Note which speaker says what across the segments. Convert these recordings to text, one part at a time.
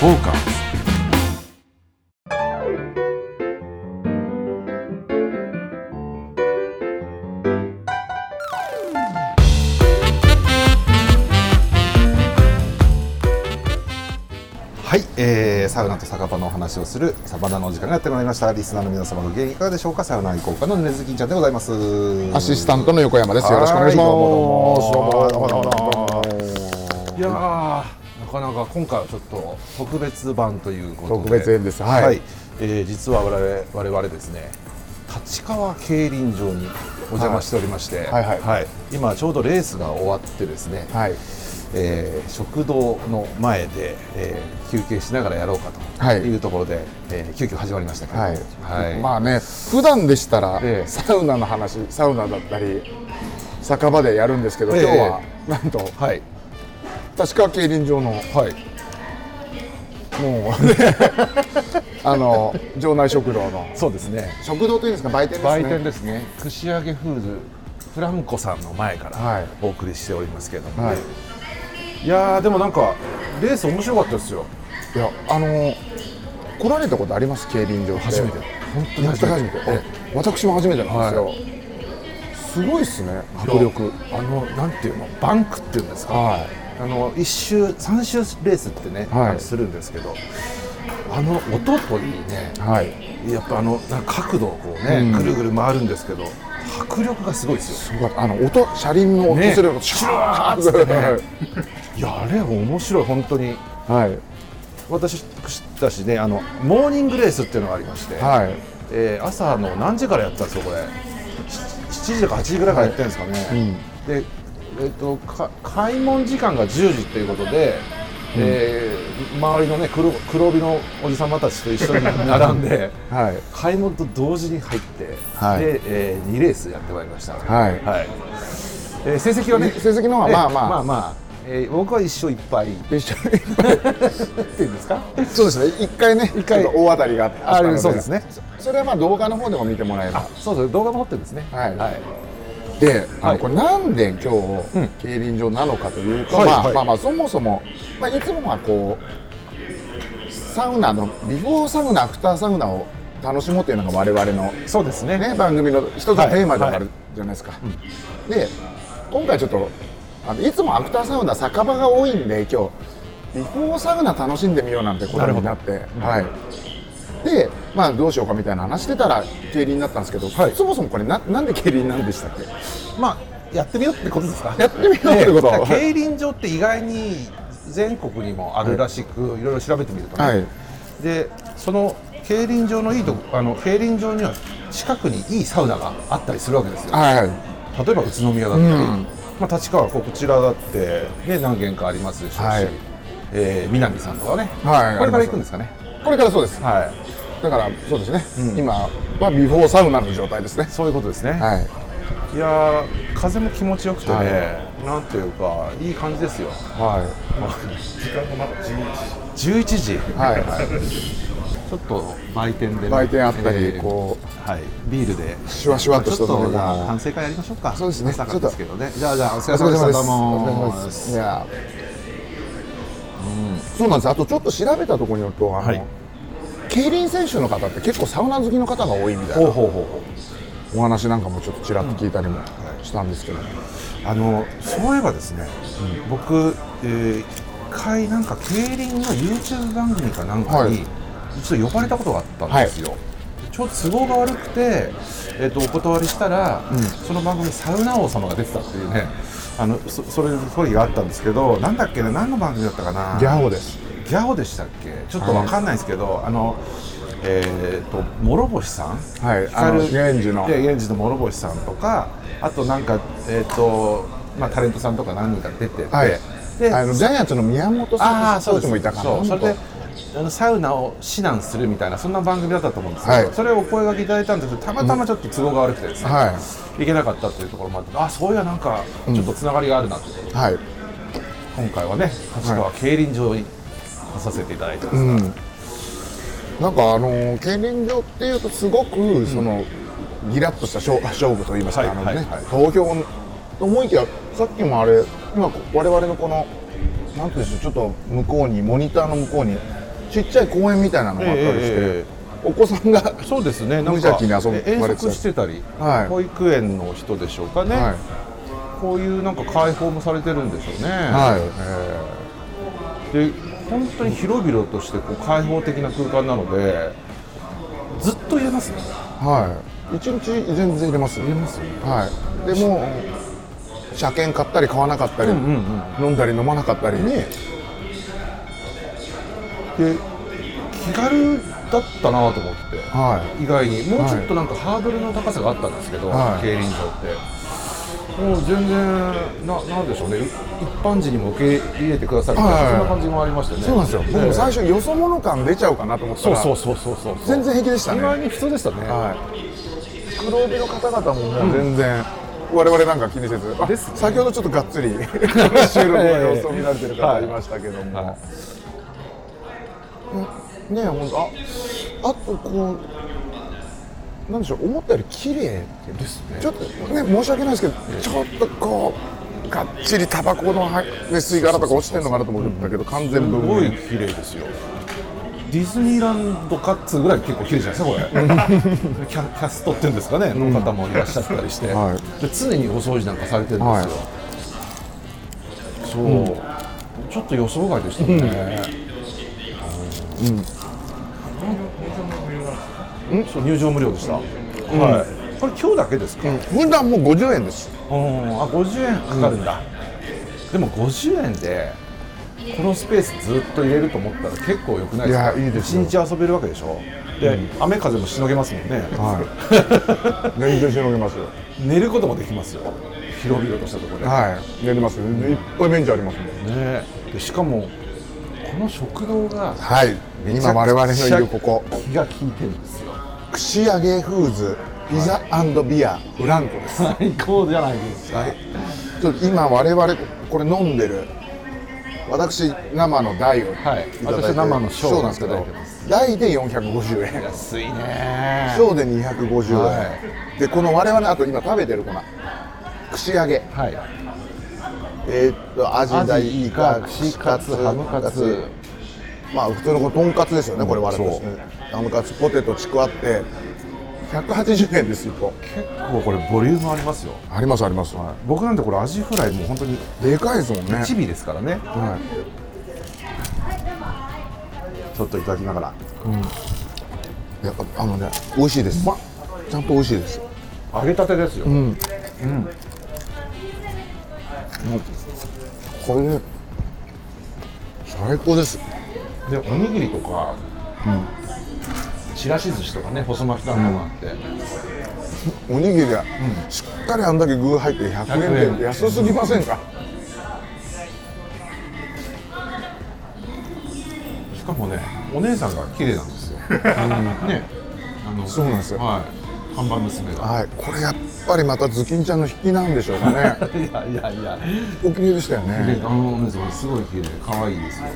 Speaker 1: フォーカスはい、えー、サウナと酒場のお話をするサバナのお時間がやってまいりました。リスナーの皆様ご機嫌いかがでしょうか？サウナ愛好家の根月金ちゃんでございます。
Speaker 2: アシスタントの横山です。よろしくお願いします。
Speaker 1: はいどうもどうも。
Speaker 2: どうもどうも。
Speaker 1: いやかなか今回はちょっと特別版ということで。
Speaker 2: 特別編です。はい。
Speaker 1: えー実は我々我々ですね立川競輪場にお邪魔しておりまして、
Speaker 2: はいはい
Speaker 1: 今ちょうどレースが終わってですね、
Speaker 2: はい。
Speaker 1: えー食堂の前で、えー休憩しながらやろうか
Speaker 2: はい。
Speaker 1: というところで、えー急遽始まりましたけど、
Speaker 2: はい。
Speaker 1: はい。
Speaker 2: まあね、普段でしたら、
Speaker 1: ええ。
Speaker 2: サウナの話、サウナだったり。酒場でやるんですけど、
Speaker 1: ええ。
Speaker 2: 今日は、なんと、
Speaker 1: はい
Speaker 2: 立川競輪場の、
Speaker 1: はい
Speaker 2: もう。あの、場内食堂の。
Speaker 1: そうですね
Speaker 2: 食堂というんですか、売店ですね。
Speaker 1: 売店ですね串揚げフーズフランコさんの前から
Speaker 2: はい
Speaker 1: お送りしておりますけども、
Speaker 2: はい。
Speaker 1: いやーでもなんかレース面白かったですよ
Speaker 2: いや、あの。来られたことあります、競輪場。
Speaker 1: 初めて本当に
Speaker 2: 初めて。私も初めてなんですよ。すごいっすね、迫力。
Speaker 1: あのなんていうの？バンクっていうんですか、
Speaker 2: は
Speaker 1: あの一周三周レースってね、
Speaker 2: はい。
Speaker 1: するんですけどあの音といいね
Speaker 2: い。はい。
Speaker 1: やっぱあの角度をこうね、
Speaker 2: うん。
Speaker 1: ぐるぐる回るんですけど迫力がすごいですよ。
Speaker 2: あの音車輪の音
Speaker 1: ね。
Speaker 2: するのシュワーってね。
Speaker 1: いやあれ面白い本当に。
Speaker 2: はい。
Speaker 1: 私たちねあのモーニングレースっていうのがありまして、
Speaker 2: はい。
Speaker 1: えー朝の何時からやったんですよこれ？し7時とか8時ぐらいからやってるんですかね、で、えっとか開門時間が10時ということで、えー周りのね黒黒帯のおじさまたちと一緒に並んで
Speaker 2: はい。
Speaker 1: 開門と同時に入って、
Speaker 2: はい。
Speaker 1: で、えー、2レースやってまいりました。
Speaker 2: はい。
Speaker 1: えー成績はね
Speaker 2: 成績の方は
Speaker 1: え
Speaker 2: まあまあ。
Speaker 1: まあまあ、えー僕は1勝1敗っ
Speaker 2: 一緒に。
Speaker 1: ていうんですか？
Speaker 2: そうですね。一回ね一
Speaker 1: 回。
Speaker 2: 大当たりがあった
Speaker 1: あ
Speaker 2: ので
Speaker 1: そうですね。
Speaker 2: それはまあ動画の方でも見てもらえば。
Speaker 1: そうそう動画も持ってるんですね。
Speaker 2: はい。
Speaker 1: はい
Speaker 2: であ
Speaker 1: はい。
Speaker 2: のこれなんで今
Speaker 1: うん。
Speaker 2: 日競輪場なのかというとまあまあまあそもそもまあいつもはこうサウナのビフォーサウナアフターサウナを楽しもうというのが我々の
Speaker 1: そうですね。
Speaker 2: ね、番組の一つのテーマでもあ
Speaker 1: はい
Speaker 2: るじゃないですか、で今回ちょっとあのいつもアフターサウナ酒場が多いんで今日ビフォーサウナ楽しんでみようなんてことになってはいでまあどうしようかみたいな話してたら競輪になったんですけど、
Speaker 1: はい。
Speaker 2: そもそもこれななんで競輪なんでしたっけ？
Speaker 1: まあやってみようってことですか？
Speaker 2: やってみようってこと？
Speaker 1: ね競輪場って意外に全国にもあるらしく、い、ろいろ調べてみるとね、
Speaker 2: はい。
Speaker 1: でその競輪場のいいとこあの競輪場には近くにいいサウナがあったりするわけですよ。
Speaker 2: はいはい。
Speaker 1: 例えば宇都宮だったり、
Speaker 2: うん。
Speaker 1: まあ、立川こちらだって、ね、何軒かありますでしょうし、
Speaker 2: はい。
Speaker 1: えー南さんとかね、
Speaker 2: はい。
Speaker 1: これから行くんですかね
Speaker 2: これからそうです。
Speaker 1: はい。
Speaker 2: だからそうですね、
Speaker 1: うん。
Speaker 2: 今はビフォーサウナの状態ですね。
Speaker 1: そういうことですね、
Speaker 2: はい。
Speaker 1: い、やー風も気持ちよくてね、
Speaker 2: はい。
Speaker 1: なんていうかいい感じですよ。
Speaker 2: は
Speaker 1: 時間がまだ11時。
Speaker 2: い。はい。
Speaker 1: ちょっと売店でね、
Speaker 2: 売店あったり
Speaker 1: えー
Speaker 2: こ
Speaker 1: はい、ビールで。
Speaker 2: シュワシュワっとした
Speaker 1: ちょっとじゃあ
Speaker 2: 飲み物
Speaker 1: 反省会やりましょうか。
Speaker 2: そうですね。
Speaker 1: 朝からですけどね。じゃあじゃあお疲
Speaker 2: お
Speaker 1: れ様でしたどう
Speaker 2: お
Speaker 1: も
Speaker 2: 疲れ様です。いや、そうなんです。あとちょっと調べたところによるとあの、
Speaker 1: はい。
Speaker 2: 競輪選手の方って結構サウナ好きの方が多いみたいなお話なんかもちょっとちらっと聞いたりもしたんですけど、
Speaker 1: あのそういえばですね、僕、えー一回なんか競輪の YouTube 番組かなんか
Speaker 2: はい。
Speaker 1: に一度呼ばれたことがあったんですよ、ちょっと都合が悪くて、えー、とお断りしたら、その番組にサウナ王様が出てたっていうねあのそそれそれがあったんですけどなんだっけな何の番組だったかな？
Speaker 2: ギャオです。
Speaker 1: ギャオでしたっけ？ちょっとわかんないですけど、あのえー、と諸星さん？
Speaker 2: はいあの
Speaker 1: 光
Speaker 2: 源氏の。
Speaker 1: で源氏の諸星さんとかあとなんかえっ、とまあタレントさんとか何人か出てて、
Speaker 2: はい。
Speaker 1: で
Speaker 2: あのジャイアンツの宮本さん
Speaker 1: ああそうです。
Speaker 2: コーチもいたかな。
Speaker 1: そう。それであのサウナを指南するみたいなそんな番組だったと思うんですけど、
Speaker 2: はい。
Speaker 1: それをお声掛けいただいたんですけどたまたまちょっと都合が悪くてですね、
Speaker 2: はい。
Speaker 1: けなかったというところもあってあそういやなんかちょっとつながりがあるなということで、
Speaker 2: はい。
Speaker 1: 今回はね立川競輪場に来させていただいてます、
Speaker 2: うん。なんかあのー競輪場っていうとすごくその、ギラッとした勝勝負といいますか、
Speaker 1: はい
Speaker 2: あのね
Speaker 1: はいはい。
Speaker 2: 投票と思いきやさっきもあれ今我々のこのなんていうんでしょうちょっと向こうにモニターの向こうにちっちゃい公園みたいなのがあったりして、
Speaker 1: え
Speaker 2: お子さんが
Speaker 1: そうですね。
Speaker 2: 無邪
Speaker 1: か
Speaker 2: 気に遊ばれて
Speaker 1: してたり、
Speaker 2: はい。
Speaker 1: 保育園の人でしょうかね、
Speaker 2: はい。
Speaker 1: こういうなんか開放もされてるんでしょうね、
Speaker 2: はい。
Speaker 1: で本当に広々としてこう開放的な空間なのでずっと入れますね。
Speaker 2: はい。一日全然入れます？入れますはい。でも車検買ったり買わなかったり、飲んだり飲まなかったり。
Speaker 1: ねで気軽だったなと思って
Speaker 2: は
Speaker 1: 意外に。もうちょっとなんかハードルの高さがあったんですけど、
Speaker 2: はい。
Speaker 1: 競輪場って。もう全然ななんでしょうね。一般人にも受け入れてくださるみたいな、
Speaker 2: はい。
Speaker 1: そんな感じもありましたね。
Speaker 2: いそうなんですよ。僕も最
Speaker 1: 初
Speaker 2: 初よそ者感出ちゃうかなと思ったら
Speaker 1: そうそうそうそうそう
Speaker 2: 全然平気でしたね。
Speaker 1: 意外に普通でしたね、
Speaker 2: はい。黒帯の方々ももう全然、我々なんか気にせず、あ
Speaker 1: ですね。
Speaker 2: 先ほどちょっとがっつり 収録の様子を見られてる方いましたけども、
Speaker 1: は
Speaker 2: ねえ本当ああとこうなんでしょう思ったより綺麗
Speaker 1: ですね。
Speaker 2: ちょっとね申し訳ないですけどちょっとこうがっちりタバコの吸い殻とか落ちてるのかなと思ったけど完全分
Speaker 1: すごい
Speaker 2: 明
Speaker 1: 綺麗ですよ。ディズニーランドかっつうぐらい結構綺麗じゃないですかこれ。キャキャストっていうんですかね、の方もいらっしゃったりして、
Speaker 2: はい。
Speaker 1: で常にお掃除なんかされてるんですよ、
Speaker 2: はい。
Speaker 1: そう、ちょっと予想外でしたね、うんそう入場無料でした、はい。これ今日だけですか、
Speaker 2: 普段もう50円です。
Speaker 1: うんあ50円かかるんだ、でも50円でこのスペースずっと入れると思ったら結構良くないですか？
Speaker 2: いやいいです
Speaker 1: 日遊べるわけでしょ？で、雨風もしのげますもんね、
Speaker 2: は い全然しのげますよ。
Speaker 1: 寝ることもできますよ。広々としたところで、
Speaker 2: はい。寝れますよ。いっぱいベンチありますもん。
Speaker 1: ね。でしかもこの食堂が
Speaker 2: はい今我々のいるここ。
Speaker 1: 気が利いてるんですよ。
Speaker 2: 串揚げフーズピザビアフランコです。
Speaker 1: 最高じゃないですか、
Speaker 2: はい、ちょっと今我々これ飲んでる私生の大をい。ただ
Speaker 1: はい
Speaker 2: いて
Speaker 1: 私生の小
Speaker 2: 小なんですけど大で450円。
Speaker 1: 安いね。
Speaker 2: 小で250円、
Speaker 1: は
Speaker 2: でこの我々あと今食べてるこの串揚げ。
Speaker 1: はい。
Speaker 2: えーっとアジ
Speaker 1: ア
Speaker 2: 大
Speaker 1: ジイカ串カツハムカツ
Speaker 2: まあ普通のとんかつですよねこれ我々
Speaker 1: そう。
Speaker 2: ですねハムカツポテトちくわって180円です一個
Speaker 1: 結構これボリュームありますよ。
Speaker 2: ありますあります、
Speaker 1: 僕なんてこれアジフライもう本当に
Speaker 2: でかい。ですもんね
Speaker 1: 1尾ですからね。
Speaker 2: はい。
Speaker 1: ちょっといただきながら。
Speaker 2: やっぱあのね美味しいです、ちゃんと美味しいです。
Speaker 1: 揚げたてですよ、
Speaker 2: うん。これね最高です
Speaker 1: でおにぎりとか、ちらし寿司とかね細巻きなんかもあって、
Speaker 2: おにぎりがしっかりあんだけ具入って100円で。
Speaker 1: 100円
Speaker 2: 安すぎませんか？
Speaker 1: しかもねお姉さんが綺麗なんですよ、ね。あの
Speaker 2: そうなんですよ。
Speaker 1: はい。看板娘が。
Speaker 2: はい。これやっぱりまたズキンちゃんの引きなんでしょうかね。
Speaker 1: いやいやいや。
Speaker 2: お綺麗でしたよ
Speaker 1: で
Speaker 2: ね
Speaker 1: あのお姉さんすごい綺麗可愛いですよ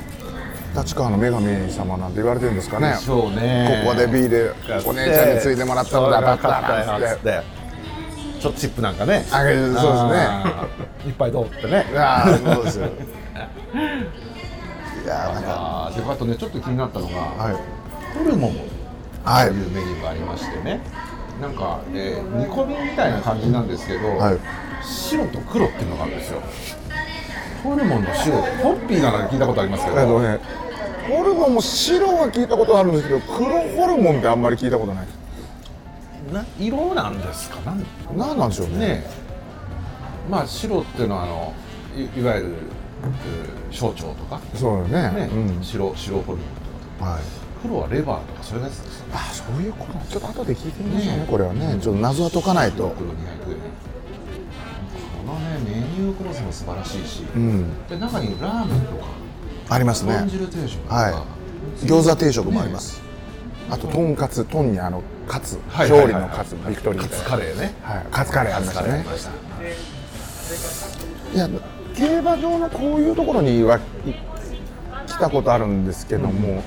Speaker 2: 立川の女神様なんて言われてるんですかね。
Speaker 1: でしょうね。
Speaker 2: ここでビールお姉ちゃんについてもらったのだだったなって。
Speaker 1: ちょっとチップなんかね。
Speaker 2: あげるそうですね。
Speaker 1: いっぱいどうってね。
Speaker 2: ああそうですよ。いやーなんか。
Speaker 1: であとねちょっと気になったのが、
Speaker 2: はい。
Speaker 1: ホルモン
Speaker 2: はい
Speaker 1: とい。うメニューがありましてね。なんか、えー煮込みみたいな感じなんですけど、
Speaker 2: はい。
Speaker 1: 白と黒っていうのがあるんですよ。ホルモンの白。ホッピーなら聞いたことありますけど、
Speaker 2: えっとねホルモンも白は聞いたことあるんですけど黒ホルモンってあんまり聞いたことない。
Speaker 1: な色なんですか？なん
Speaker 2: 何なんでしょうね。
Speaker 1: ねまあ白っていうのはあのいいわゆるえー小腸とか、
Speaker 2: そうだね。
Speaker 1: ね
Speaker 2: うん。
Speaker 1: 白白ホルモンとか。
Speaker 2: はい。
Speaker 1: 黒はレバーとかそれがやつですよね。
Speaker 2: あそういうことちょっと後で聞いてみましょうね
Speaker 1: ね
Speaker 2: これはね。ちょっと謎は解かないと。
Speaker 1: 黒200円このねメニュー構成も素晴らしいし、
Speaker 2: うん。
Speaker 1: で中にラーメンとか
Speaker 2: ありますね。
Speaker 1: 豚汁定食とか、
Speaker 2: はい。餃子定食もあります。あととんかつ。とんにあのカツ。調理のカツ。ビクトリー
Speaker 1: カツカレーね。
Speaker 2: はい。カツカレーありましたね。いや競馬場のこういうところにはい来たことあるんですけども、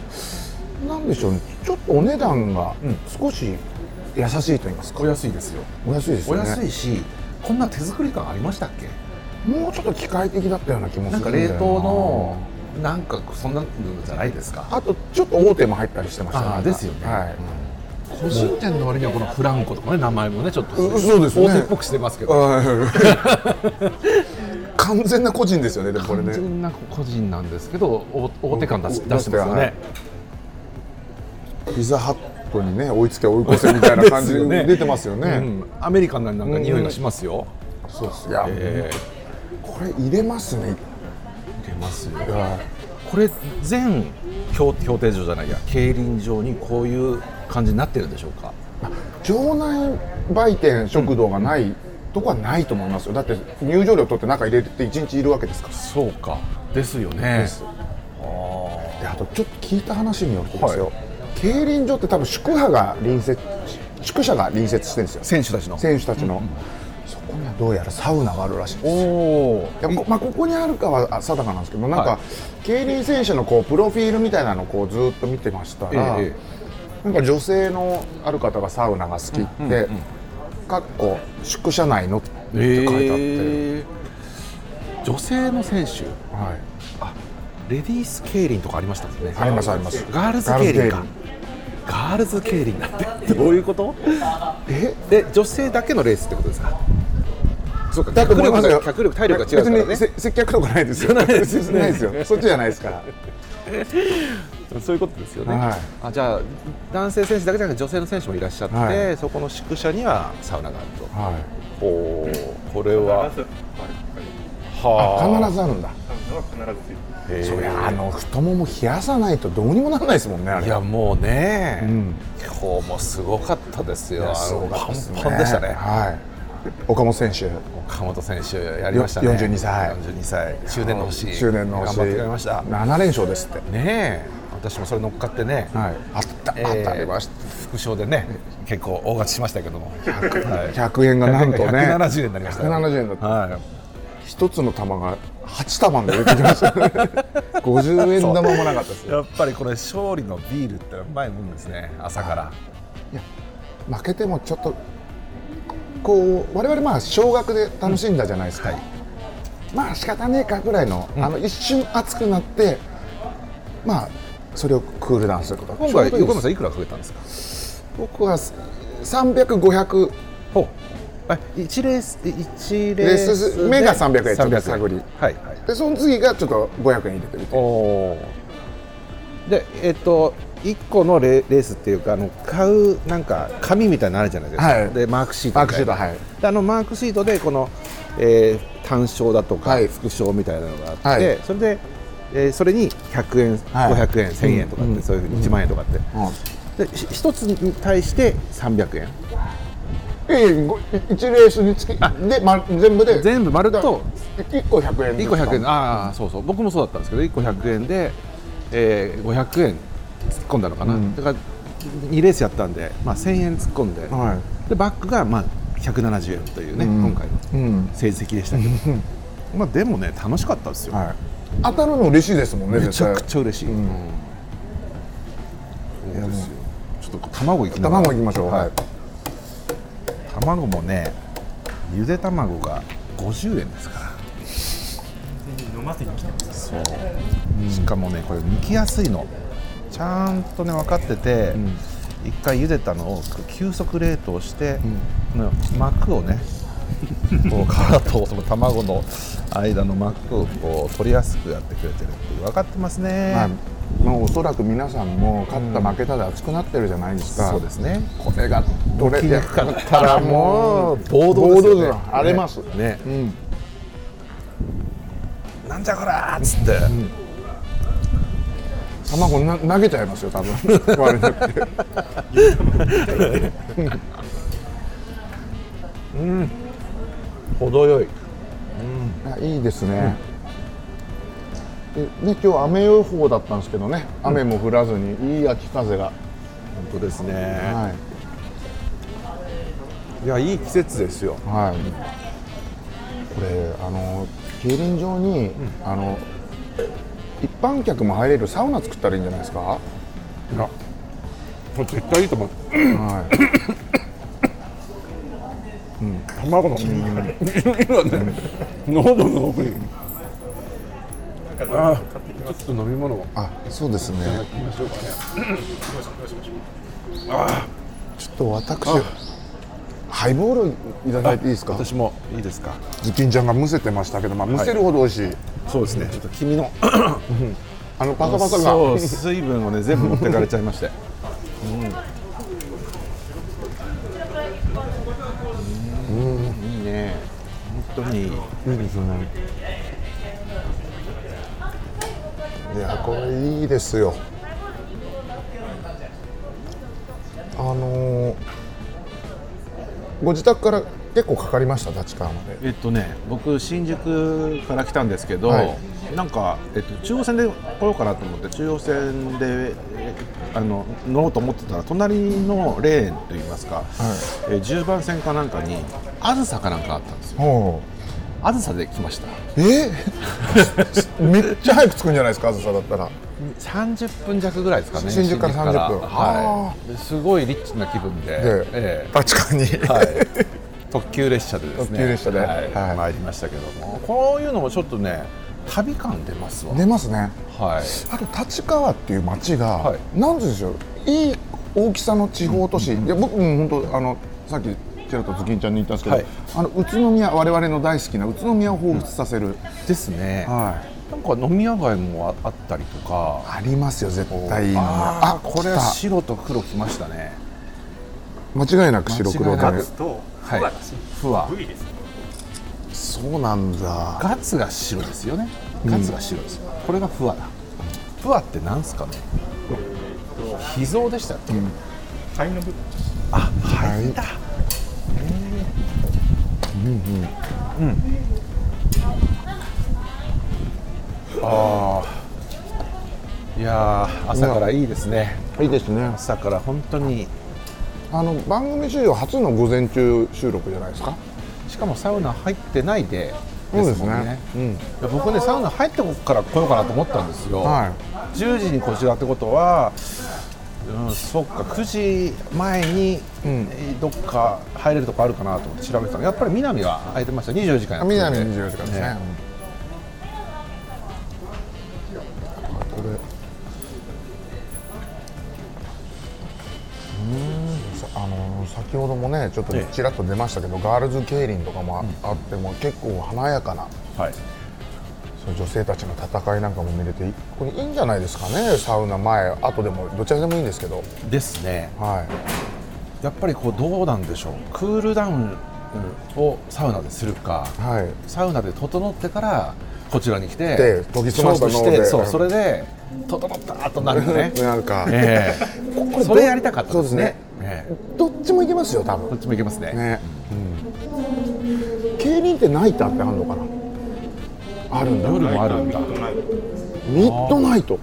Speaker 2: なんでしょうね。ちょっとお値段が少し優しいと言いますか、
Speaker 1: お安いですよ。
Speaker 2: お安いですね。
Speaker 1: 安いしこんな手作り感ありましたっけ？
Speaker 2: もうちょっと機械的だったような気もするんだよ
Speaker 1: 冷凍のなんかそんなのじゃないですか？
Speaker 2: あとちょっと大手も入ったりしてました
Speaker 1: あーですよね。
Speaker 2: はい。
Speaker 1: 個人店の割にはこのフランコとかね名前もねちょっと
Speaker 2: うそうですね。
Speaker 1: 大手っぽくしてますけど。
Speaker 2: はい 完全な個人ですよねでもこれね。
Speaker 1: 完全な個人なんですけど大大手感出し
Speaker 2: うん
Speaker 1: 出してますよね。
Speaker 2: ピザハットにね追いつけ追い越せみたいな感じ
Speaker 1: でね
Speaker 2: で出てますよね。
Speaker 1: うん。アメリカンななんか匂いがしますよ、
Speaker 2: そうです。いや、
Speaker 1: え
Speaker 2: これ入れますね
Speaker 1: ー出ますこれ全競競艇場じゃないや競輪場にこういう感じになってるんでしょうか？
Speaker 2: 場内売店食堂がないとこはないと思いますよ。だって入場料取って中入れて1日いるわけですから。
Speaker 1: そうか。ですよね。
Speaker 2: です。であとちょっと聞いた話によるとですよ、競輪場って多分宿舎が隣接宿舎が隣接してるんですよ。
Speaker 1: 選手たちの。
Speaker 2: 選手たちの、そこにはどうやらサウナがあるらしいんです。
Speaker 1: おお
Speaker 2: いやこまあ、ここにあるかはあ定かなんですけどなんか、
Speaker 1: はい。
Speaker 2: 競輪選手のこうプロフィールみたいなのをこうずっと見てましたら、
Speaker 1: え
Speaker 2: なんか女性のある方がサウナが好きって、かっこ宿舎内のって書いてあって、
Speaker 1: えー。女性の選手？
Speaker 2: はい、
Speaker 1: あレディース競輪とかありましたもんね。
Speaker 2: ありますあります。
Speaker 1: ガールズ競輪か。ガールズ競輪。だって。どういうこと？
Speaker 2: え？
Speaker 1: で女性だけのレースってことですか？そうか
Speaker 2: だと思いますよ
Speaker 1: 脚力体力が違うからね。
Speaker 2: 別にせ接客とかないですよ。
Speaker 1: ないですよね。
Speaker 2: ないですよそっちじゃないですから。
Speaker 1: そういうことですよね、
Speaker 2: はい。
Speaker 1: あじゃあ男性選手だけじゃなくて女性の選手もいらっしゃって、
Speaker 2: はい。
Speaker 1: そこの宿舎にはサウナがあると。
Speaker 2: はい。
Speaker 1: おーこれは。
Speaker 2: あ
Speaker 1: は
Speaker 2: 必ずあるんだ。
Speaker 1: ず
Speaker 2: そりゃあの太もも冷やさないとどうにもならないですもんねあれ。
Speaker 1: いやもうね、
Speaker 2: ん。
Speaker 1: 今日もすごかったですよ。
Speaker 2: すごかったですね。
Speaker 1: パンパンでしたね。
Speaker 2: はい。岡本選手
Speaker 1: 岡本選手やりましたね。
Speaker 2: よ42歳
Speaker 1: 42歳中年の星。
Speaker 2: 中年の星。
Speaker 1: 頑張ってくれました。
Speaker 2: 7連勝ですって。
Speaker 1: ねえ。私もそれ乗っかってね、
Speaker 2: はい。あった、
Speaker 1: えー
Speaker 2: 当たりました。
Speaker 1: 副賞でね結構大勝ちしましたけども、はい。
Speaker 2: 100円がなんとね。
Speaker 1: 170円になりましたよ
Speaker 2: 170円だった。
Speaker 1: はい。
Speaker 2: 一つの玉が8玉で出てきましたね。50円玉もなかったです。よ
Speaker 1: やっぱりこれ勝利のビールってうまいもんですね。朝から。
Speaker 2: 負けてもちょっとこう我々まあ少額で楽しんだじゃないですか、
Speaker 1: はい。
Speaker 2: まあ仕方ねえかぐらいの,、あの一瞬熱くなってまあそれをクールダウンすること。
Speaker 1: 今回横山さんいくらかけたんですか？
Speaker 2: 僕は300500
Speaker 1: ほう。あ一レース一レ
Speaker 2: レー
Speaker 1: ース
Speaker 2: 目が300円ちょっと
Speaker 1: 300
Speaker 2: 探り。
Speaker 1: はいはい。
Speaker 2: でその次がちょっと500円入れてると
Speaker 1: おおでえっと一個のレレースっていうかあの買うなんか紙みたいなのあるじゃないですか、
Speaker 2: はい。
Speaker 1: でマークシート
Speaker 2: マークシートはい。
Speaker 1: であのマークシートでこの、えー単勝だとか、
Speaker 2: はい。
Speaker 1: 副賞みたいなのがあって、
Speaker 2: はい。そ
Speaker 1: それで、えーそれに100円、
Speaker 2: はい。
Speaker 1: 500円1000円とかって、
Speaker 2: うん。
Speaker 1: そういうふうに1万円とかって、
Speaker 2: うん。
Speaker 1: でひ一つに対して300円。
Speaker 2: ええご一レースにつきで、ま、全部で？
Speaker 1: 全部丸っと。
Speaker 2: 1個100円
Speaker 1: 1個100円。
Speaker 2: で
Speaker 1: ああそうそう。僕もそうだったんですけど1個100円で、えー、500円突っ込んだのかな、
Speaker 2: うん。
Speaker 1: だから2レースやったんで、まあ、1000円突っ込んで、
Speaker 2: は
Speaker 1: でバックがまあ170円というね、
Speaker 2: うん。
Speaker 1: 今回の
Speaker 2: い、うん。
Speaker 1: 成績でしたけど、まあでもね楽しかったですよ、
Speaker 2: はい、当たるの嬉しいですもんね
Speaker 1: めちゃく
Speaker 2: 絶
Speaker 1: ちゃ嬉しい、
Speaker 2: うん。
Speaker 1: うん。そうですよ。ちょっと卵いき
Speaker 2: 対
Speaker 1: ながら
Speaker 2: 卵いきましょう。はい。
Speaker 1: 卵もねゆで卵が50円ですから。
Speaker 3: 飲ませに来てます
Speaker 1: そう、しかもねこれ剥きやすいのちゃんとね分かってて、一回茹でたのを急速冷凍して、この膜をね こう殻とその卵の間の膜をこう取りやすくやってくれてるって分かってますね、
Speaker 2: まあもうおそらく皆さんも勝った負けたで熱くなってるじゃないですか、
Speaker 1: そうですね。
Speaker 2: これがどれ
Speaker 1: なかったらもう暴動
Speaker 2: です
Speaker 1: よね。
Speaker 2: よ荒れます
Speaker 1: ね。
Speaker 2: うん。
Speaker 1: なんじゃこらーっつって、
Speaker 2: 卵な投げちゃいますよ多分。割れなくて。
Speaker 1: 程よい。
Speaker 2: あいいですね、でね今日雨予報だったんですけどね。雨も降らずにいい秋風が、
Speaker 1: 本当ですね、
Speaker 2: はい。
Speaker 1: い、やいい季節ですよ。
Speaker 2: はい、これあの競輪場に、あの一般客も入れるサウナ作ったらいいんじゃないですか、
Speaker 1: いやこれ絶対いいと思う。
Speaker 2: はい。
Speaker 1: 卵の今ね喉の奥に。あょっと飲み物を。
Speaker 2: あそうですね。
Speaker 1: ね。
Speaker 2: ちょっと私ハイボールいただいていいですか？
Speaker 1: 私もいいですか？
Speaker 2: ズッキンちゃんがむせてましたけど、まあ、むせるほど美味しい、
Speaker 1: そうですね。ちょっと君の。
Speaker 2: あのパサパサが。
Speaker 1: 水分をね全部持ってかれちゃいまして。うん。いいね。本当にいい。
Speaker 2: いいですよね。いやこれいいですよ。あのーご自宅から結構かかりました立川まで？
Speaker 1: えっとね僕新宿から来たんですけど、
Speaker 2: はい。
Speaker 1: なんか、えっと、中央線で来ようかなと思って中央線でえあの乗ろうと思ってたら隣のレーンといいますか、えー10番線かなんかにあずさかなんかあったんですよ。
Speaker 2: ほ
Speaker 1: あずさで来ました。
Speaker 2: うえ？めっちゃ早く着くんじゃないですかあずさだったら。
Speaker 1: 30分弱ぐらいですかね
Speaker 2: 新宿から30分。
Speaker 1: はい。ですごいリッチな気分で、
Speaker 2: で
Speaker 1: ええ。
Speaker 2: 確かに、
Speaker 1: はい、特急列車でですね。
Speaker 2: 特急列車で。
Speaker 1: はい。
Speaker 2: はい。
Speaker 1: 参りましたけども。こういうのもちょっとね旅感出ますわ。
Speaker 2: 出ますね。
Speaker 1: はい。
Speaker 2: あと立川っていう街が、
Speaker 1: はい。
Speaker 2: なんでしょういい大きさの地方都市、いや僕も本当あのさっきちらっとズキンちゃんに言ったんですけど、
Speaker 1: はい。
Speaker 2: あの宇都宮我々の大好きな宇都宮を彷彿させる、
Speaker 1: ですね、
Speaker 2: はい。
Speaker 1: なんか飲み屋街もああったりとか。
Speaker 2: ありますよ絶対いいの
Speaker 1: あーこれは白と黒きましたね。
Speaker 2: 間違いなく白黒で。
Speaker 3: と、
Speaker 1: はい。
Speaker 3: ふわ。
Speaker 2: そうなんだ。
Speaker 1: ガツが白ですよね。ガツが白ですよ、これがふわだ。ふわってなんすかね。秘蔵でしたっけ、
Speaker 3: 肺の部分。
Speaker 1: あはいだうんうん。ああいやー朝からいいですね。
Speaker 2: いいですね。
Speaker 1: 朝から本当に。
Speaker 2: あの番組終了初の午前中収録じゃないですか？
Speaker 1: しかもサウナ入ってないで。
Speaker 2: そうですね
Speaker 1: もんね。
Speaker 2: うん。
Speaker 1: いや僕ねサウナ入ってから来ようかなと思ったんですよ、
Speaker 2: は
Speaker 1: 10時にこちらってことは、うん、そっか9時前に、
Speaker 2: ん。
Speaker 1: えーどっか入れるとこあるかなと思って調べてたらやっぱり南は空いてました。24時間やってるん
Speaker 2: 南
Speaker 1: で
Speaker 2: 24時間ですね。これ。さあの先ほどもねちょっと
Speaker 1: ええ。
Speaker 2: ちらっと出ましたけど、ガールズ競輪とかもあっても結構華やかな
Speaker 1: はい
Speaker 2: 女性たちの戦いなんかも見れてこれいいんじゃないですかねサウナ前。後でもどちらでもいいんですけど。
Speaker 1: ですね。
Speaker 2: はい。
Speaker 1: やっぱりこうどうなんでしょう。クールダウンをサウナでするか
Speaker 2: はい。
Speaker 1: サウナで整ってからこちらに来て
Speaker 2: で研ぎ澄まし
Speaker 1: てそううんそれで整ったとなるのね。
Speaker 2: なんか、
Speaker 1: ええ。それやりたかったですね。
Speaker 2: そう
Speaker 1: ええ。
Speaker 2: どっちもいけますよ多
Speaker 1: どっ
Speaker 2: 分
Speaker 1: ちもいけますね。
Speaker 2: ね、うん、競輪ってナイターってあるのかな？あるんだ。
Speaker 1: 夜もあるんだ。
Speaker 2: ミッドナイト。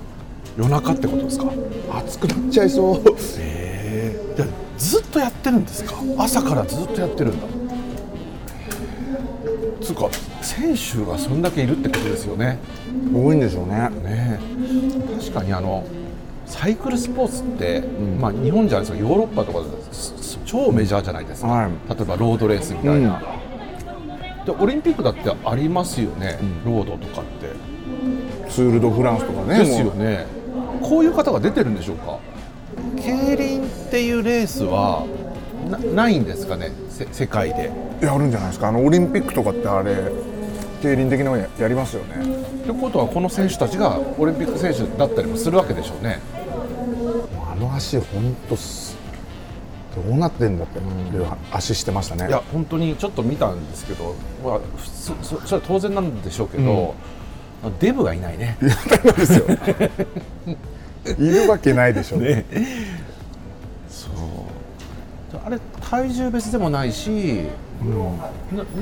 Speaker 1: 夜中ってことですか？
Speaker 2: 暑くなっちゃいそう。
Speaker 1: え。えずっとやってるんですか？朝からずっとやってるんだ。つうか選手がそんだけいるってことですよね。
Speaker 2: 多いんでしょうね。
Speaker 1: ねえ。確かにあのサイクルスポーツって、まあ、日本じゃないですかヨーロッパとかです超メジャーじゃないですか、
Speaker 2: はい。
Speaker 1: 例えばロードレースみたいな、でオリンピックだってありますよね、ロードとかって。
Speaker 2: ツール・ド・フランスとかね
Speaker 1: ですよね。こういう方が出てるんでしょうか？競輪っていうレースはなないんですかね？せ世界で。
Speaker 2: やるんじゃないですか？あのオリンピックとかってあれ競輪的なのややりますよね。
Speaker 1: ってことはこの選手たちがオリンピック選手だったりもするわけでしょうね。
Speaker 2: あの足本当すどうなってんだっていう足してましたね。
Speaker 1: いや本当にちょっと見たんですけど、まあ、普通そそれは当然なんでしょうけど、デブがいないね。
Speaker 2: いるわけないでしょ、
Speaker 1: そう。あれ体重別でもないし、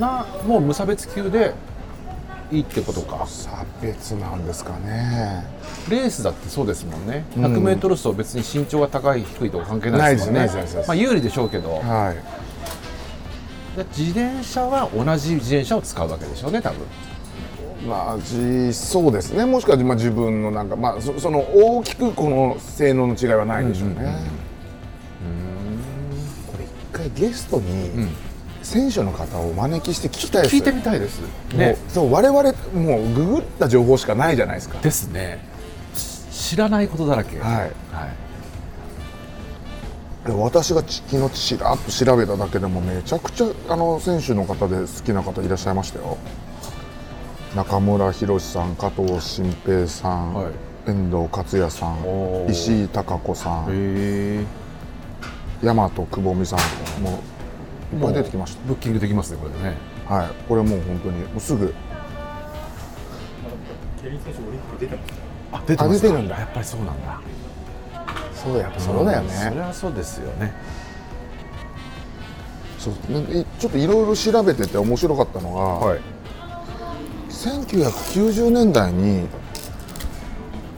Speaker 1: ななもう無差別級でいいってことか。
Speaker 2: 差別なんですかね。
Speaker 1: レースだってそうですもんね。100m 走別に身長が高い低いとか関係ないですもんね。まあ、有利でしょうけど。
Speaker 2: はい。
Speaker 1: で自転車は同じ自転車を使うわけでしょうね多分。
Speaker 2: まあ、じそうですね。もしくは、まあ、自分のなんか、まあ、そその大きくこの性能の違いはないでしょうね。これ一回ゲストに選手の方をお招きして聞きたいです。
Speaker 1: 聞いてみたいです。
Speaker 2: ね。
Speaker 1: ね、
Speaker 2: そう我々もうググった情報しかないじゃないですか。
Speaker 1: ですね。知らないことだらけ。
Speaker 2: はい。
Speaker 1: はい。
Speaker 2: で私がち昨日ちらっと調べただけでもめちゃくちゃあの選手の方で好きな方いらっしゃいましたよ。中村宏さん加藤新平さん、
Speaker 1: はい。
Speaker 2: 遠藤克也さん石井貴子さん。大和久保美さんもういっぱい出てきまし
Speaker 1: ブッキングできますねこれね。
Speaker 2: たはい。これもう本当にもうすぐ。
Speaker 3: ケリン選手オリンピック出てます
Speaker 1: あ出
Speaker 2: あ出てるんだ。
Speaker 1: やっぱりそうなんだ。
Speaker 2: そうやっぱそうだよ
Speaker 1: んそれ
Speaker 2: ね
Speaker 1: はそうですよね。
Speaker 2: そうなんかいちょっといろいろ調べてて面白かったのが、
Speaker 1: はい。
Speaker 2: 1990年代に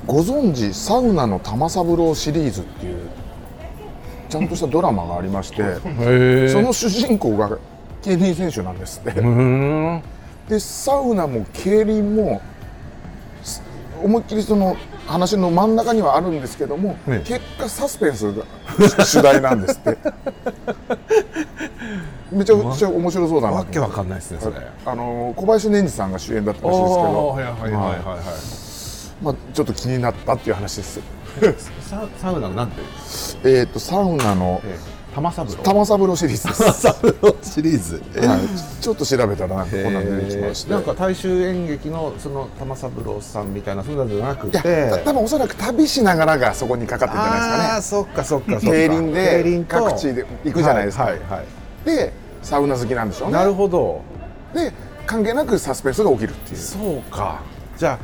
Speaker 2: ご存知サウナの玉三郎シリーズっていうちゃんとしたドラマがありましてその主人公が競輪選手なんですって。
Speaker 1: うん。
Speaker 2: でサウナも競輪もす思いっきりその話の真ん中にはあるんですけども、
Speaker 1: ね。
Speaker 2: 結果サスペンスが主題なんですって。めちゃくちゃ面白そうだな
Speaker 1: わけわかんないですねそれ。
Speaker 2: あの小林年二さんが主演だったらしいですけど、
Speaker 1: はいはいはいはいはい。
Speaker 2: まあ、ちょっと気になったっていう話です。
Speaker 1: ササウナのなんて
Speaker 2: えっとサウナの
Speaker 1: 玉三郎。
Speaker 2: 玉三郎シリーズです。
Speaker 1: 三郎シリーズ。
Speaker 2: はい、ちょっと調べたらなんかこんなの出てきまして。
Speaker 1: なんか大衆演劇のその玉三郎さんみたいなそういうのじゃなくて。
Speaker 2: た多分おそらく旅しながらがそこにかかってるんじゃないですかね。
Speaker 1: あーそっかそっかそっか。
Speaker 2: 競輪で
Speaker 1: 競輪と。
Speaker 2: 各地で行くじゃないですか。
Speaker 1: はいはいはい。
Speaker 2: でサウナ好きなんでしょうね。
Speaker 1: なるほど。
Speaker 2: で関係なくサスペンスが起きるっていう。
Speaker 1: そうか。じゃあ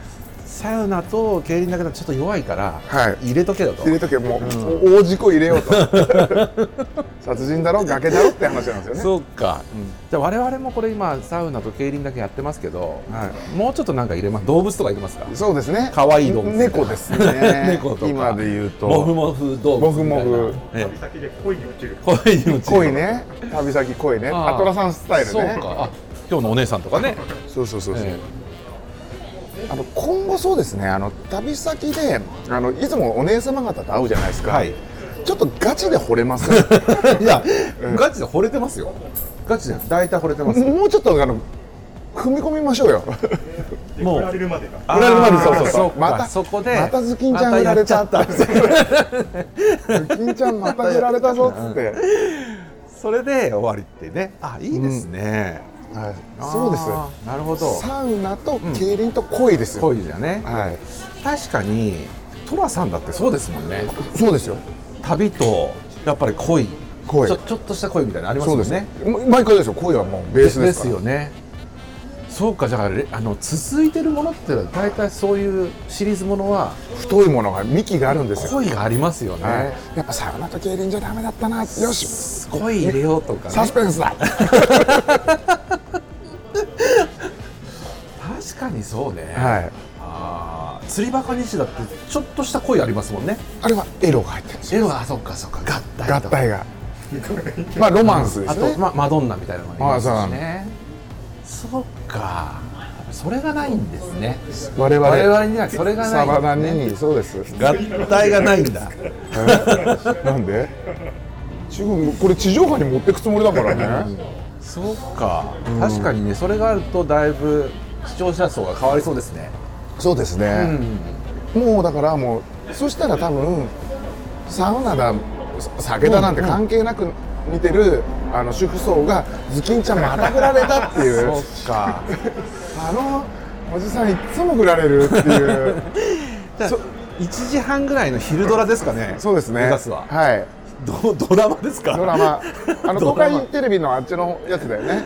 Speaker 1: サウナと競輪だけだとちょっと弱いから、
Speaker 2: はい。
Speaker 1: 入れとけよと。
Speaker 2: 入れとけもう、大事故入れようと。殺人だろ？崖だろ？って話なんですよね。
Speaker 1: そうか、じゃあ我々もこれ今サウナと競輪だけやってますけど、
Speaker 2: はい。
Speaker 1: もうちょっとなんか入れます？動物とか入れますか？
Speaker 2: そうですね。
Speaker 1: 可愛い動物
Speaker 2: 猫ですね。
Speaker 1: 猫とか。
Speaker 2: 今で言うと。
Speaker 1: モフモフ動物
Speaker 2: モフモフ。
Speaker 1: え
Speaker 3: 旅先で恋に落ちる。
Speaker 1: え恋に落ちる。
Speaker 2: 恋ね。旅先恋ね。アトラさんスタイルね。
Speaker 1: そうか。あ今日のお姉さんとかね、
Speaker 2: そうそうそうそう。
Speaker 1: え
Speaker 2: あの今後そうですね。あの旅先であのいつもお姉様方と会うじゃないですか。
Speaker 1: はい
Speaker 2: ちょっとガチで惚れます？
Speaker 1: え いや、ガチで惚れてますよガチで大体惚れてます
Speaker 2: もうちょっとあの踏み込みましょうよ。
Speaker 3: で
Speaker 1: もう
Speaker 3: 振られるまで
Speaker 2: 振られるまでそうそうそう
Speaker 1: か
Speaker 2: また
Speaker 1: そこで
Speaker 2: またズキンちゃん振られたって。
Speaker 1: またやっちゃ
Speaker 2: ズキンちゃんまた振られたぞっつって。
Speaker 1: それで終わりってねあいいですね、
Speaker 2: はい。そうです。
Speaker 1: なるほど
Speaker 2: サウナと競輪と恋ですよ。
Speaker 1: 恋じゃね、
Speaker 2: はい。
Speaker 1: 確かに寅さんだってそうですもんね
Speaker 2: そうですよ。
Speaker 1: 旅とやっぱり恋
Speaker 2: 恋
Speaker 1: ちょちょっとした恋みたいなのあります
Speaker 2: そうです
Speaker 1: もんね
Speaker 2: 毎回ですよ。恋はもうベースです。
Speaker 1: よねそうかじゃあレあの続いてるものってのは大体そういうシリーズものは
Speaker 2: 太いものが幹があるんですよ。
Speaker 1: 恋がありますよね、
Speaker 2: はい、やっぱサウナと競輪じゃダメだったな。よし。
Speaker 1: すごい入れようとか、ね、
Speaker 2: サスペンスだ。
Speaker 1: 確かにそうね、
Speaker 2: はい。
Speaker 1: あー釣りバカ西だってちょっとした恋ありますもんね。
Speaker 2: あれはエロが入ってるんですよ。
Speaker 1: エロがあそっかそっか。合体と。
Speaker 2: 合体が。まあロマンスで
Speaker 1: あと、
Speaker 2: すね、
Speaker 1: ま、マドンナみたいなのもあります
Speaker 2: あそう。
Speaker 1: しねそっか。それがないんですね。
Speaker 2: 我々。
Speaker 1: 我々にはそれがない。
Speaker 2: サバナ
Speaker 1: んですね
Speaker 2: にそうです。
Speaker 1: 合体がないんだ。
Speaker 2: え なんで？中国これ地上波に持ってくつもりだからね。
Speaker 1: そうか、確かにねそれがあるとだいぶ視聴者層が変わりそうですね。
Speaker 2: そうですね、もうだからもうそしたら多分サウナだ酒だなんて関係なく見てる、あの主婦層がズキンちゃんまた振られたっていう。
Speaker 1: そっか。
Speaker 2: あのおじさんいつも振られるっていう。
Speaker 1: じゃあ1時半ぐらいの昼ドラですかね
Speaker 2: そうですね。
Speaker 1: は。
Speaker 2: はい。
Speaker 1: ドドラマですか？
Speaker 2: ドラマ。あの
Speaker 1: ドラマ
Speaker 2: 公開テレビのあっちのやつだよね。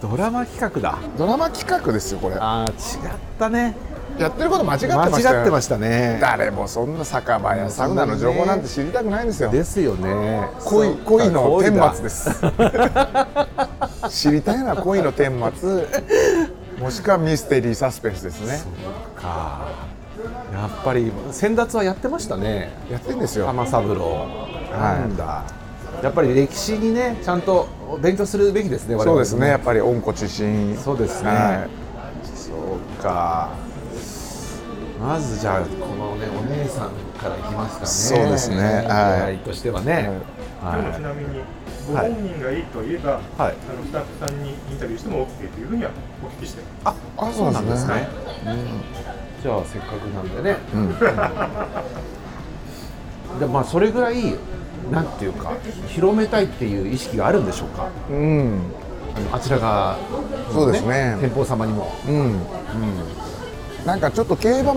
Speaker 1: ドラマ企画だ。
Speaker 2: ドラマ企画ですよこれ。
Speaker 1: あー違ったね
Speaker 2: やってること間違ってま
Speaker 1: 間
Speaker 2: したよ。
Speaker 1: 違ってましたね。
Speaker 2: 誰もそんな酒場やサウナの情報なんて知りたくないんですよ。
Speaker 1: ですよね。
Speaker 2: 恋恋の顛末です。知りたいのは恋の顛末。もしくはミステリーサスペンスですね。
Speaker 1: か。やっぱり先達はやってましたね。
Speaker 2: やってんですよ。
Speaker 1: 玉三郎。
Speaker 2: はい。
Speaker 1: なんだ。やっぱり歴史にねちゃんと勉強するべきですね我々も
Speaker 2: そうですね。やっぱり温故知新。
Speaker 1: そうですね、
Speaker 2: は
Speaker 1: そうかまずじゃあこのねお姉さんからいきますかね。
Speaker 2: そうですね。はい。
Speaker 1: はいとしてはね、
Speaker 3: 今日もち
Speaker 1: は
Speaker 3: なみにご本人がいいと言えば、
Speaker 1: はい。
Speaker 3: あのスタッフさんにインタビューしても OK というふうにはお聞きしてます
Speaker 1: あ
Speaker 2: あそうなんですね。
Speaker 1: じゃあせっかくなんでね、でまあそれぐらいなんていうか広めたいっていう意識があるんでしょうか？
Speaker 2: うん。
Speaker 1: あのあちらが
Speaker 2: そうですね。
Speaker 1: 店舗様にも。
Speaker 2: うん、なんかちょっと競馬